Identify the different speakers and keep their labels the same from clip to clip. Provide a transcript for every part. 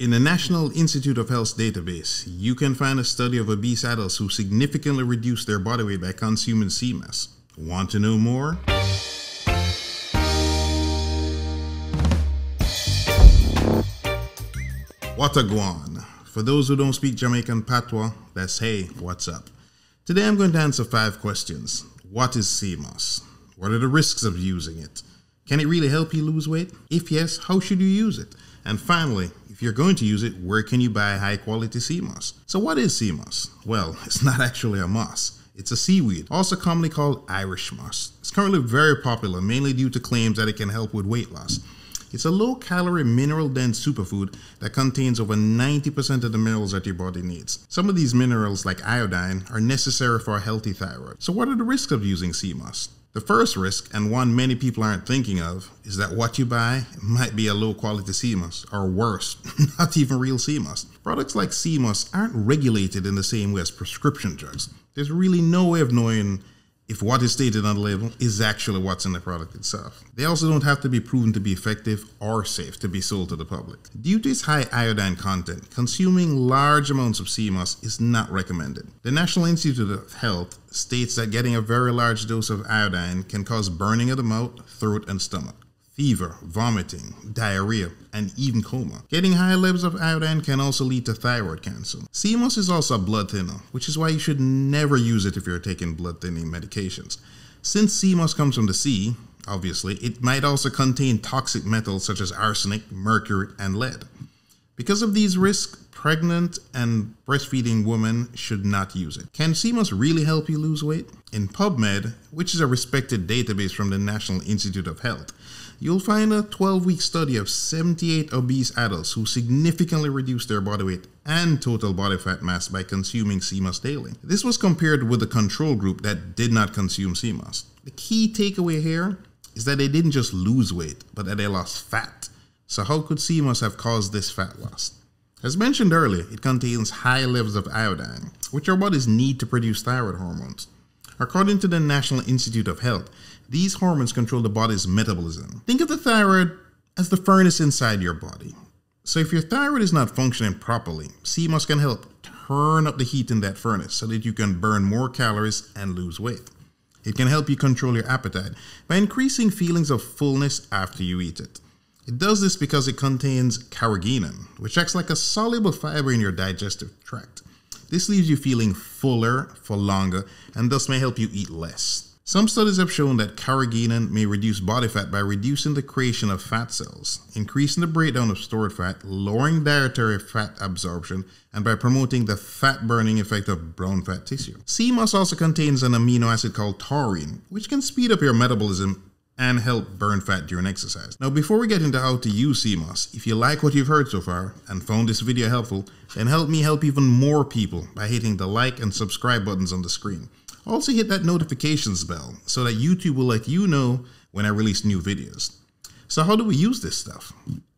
Speaker 1: In the National Institute of Health's database, you can find a study of obese adults who significantly reduced their body weight by consuming moss. Want to know more? Wataguan. For those who don't speak Jamaican patois, that's hey, what's up? Today I'm going to answer five questions. What is moss? What are the risks of using it? Can it really help you lose weight? If yes, how should you use it? And finally, if you're going to use it, where can you buy high quality sea moss? So what is sea moss? Well, it's not actually a moss. It's a seaweed, also commonly called Irish moss. It's currently very popular, mainly due to claims that it can help with weight loss. It's a low calorie, mineral dense superfood that contains over 90% of the minerals that your body needs. Some of these minerals, like iodine, are necessary for a healthy thyroid. So, what are the risks of using sea moss? The first risk, and one many people aren't thinking of, is that what you buy might be a low quality moss, or worse, not even real moss. Products like moss aren't regulated in the same way as prescription drugs. There's really no way of knowing if what is stated on the label is actually what's in the product itself. They also don't have to be proven to be effective or safe to be sold to the public. Due to its high iodine content, consuming large amounts of sea moss is not recommended. The National Institute of Health states that getting a very large dose of iodine can cause burning of the mouth, throat, and stomach fever, vomiting, diarrhea, and even coma. Getting high levels of iodine can also lead to thyroid cancer. Moss is also a blood thinner, which is why you should never use it if you're taking blood thinning medications. Since moss comes from the sea, obviously, it might also contain toxic metals such as arsenic, mercury, and lead. Because of these risks, pregnant and breastfeeding women should not use it. Can moss really help you lose weight? In PubMed, which is a respected database from the National Institute of Health, you'll find a 12 week study of 78 obese adults who significantly reduced their body weight and total body fat mass by consuming moss daily. This was compared with the control group that did not consume moss. The key takeaway here is that they didn't just lose weight, but that they lost fat. So, how could sea moss have caused this fat loss? As mentioned earlier, it contains high levels of iodine, which our bodies need to produce thyroid hormones. According to the National Institute of Health, these hormones control the body's metabolism. Think of the thyroid as the furnace inside your body. So if your thyroid is not functioning properly, moss can help turn up the heat in that furnace so that you can burn more calories and lose weight. It can help you control your appetite by increasing feelings of fullness after you eat it. It does this because it contains carrageenan, which acts like a soluble fiber in your digestive tract. This leaves you feeling fuller for longer and thus may help you eat less. Some studies have shown that carrageenan may reduce body fat by reducing the creation of fat cells, increasing the breakdown of stored fat, lowering dietary fat absorption, and by promoting the fat burning effect of brown fat tissue. Sea moss also contains an amino acid called taurine, which can speed up your metabolism and help burn fat during exercise. Now, before we get into how to use moss, if you like what you've heard so far and found this video helpful, then help me help even more people by hitting the like and subscribe buttons on the screen. Also hit that notifications bell so that YouTube will let you know when I release new videos. So how do we use this stuff?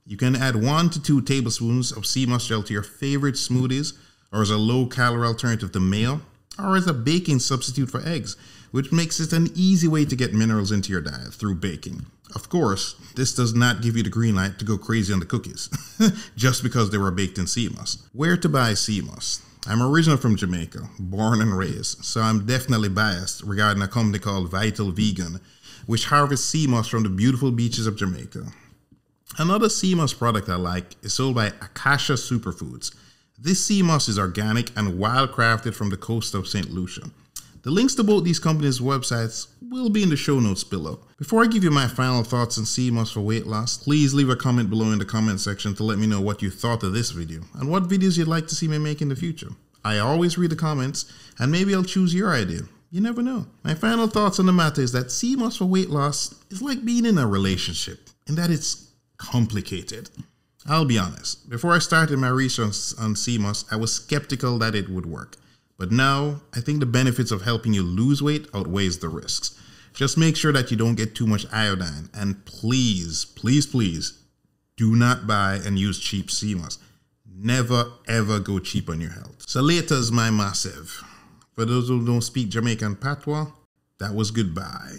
Speaker 1: You can add one to two tablespoons of moss gel to your favorite smoothies or as a low calorie alternative to mayo or as a baking substitute for eggs, which makes it an easy way to get minerals into your diet through baking. Of course, this does not give you the green light to go crazy on the cookies, just because they were baked in sea moss. Where to buy sea moss? I'm originally from Jamaica, born and raised, so I'm definitely biased regarding a company called Vital Vegan, which harvests sea moss from the beautiful beaches of Jamaica. Another sea moss product I like is sold by Akasha Superfoods. This sea moss is organic and wildcrafted from the coast of St. Lucia. The links to both these companies' websites will be in the show notes below. Before I give you my final thoughts on sea moss for weight loss, please leave a comment below in the comment section to let me know what you thought of this video and what videos you'd like to see me make in the future. I always read the comments and maybe I'll choose your idea. You never know. My final thoughts on the matter is that sea moss for weight loss is like being in a relationship in that it's complicated. I'll be honest, before I started my research on moss, I was skeptical that it would work. But now, I think the benefits of helping you lose weight outweighs the risks. Just make sure that you don't get too much iodine. And please, please, please, do not buy and use cheap moss. Never, ever go cheap on your health. So later's my massive. For those who don't speak Jamaican patois, that was goodbye.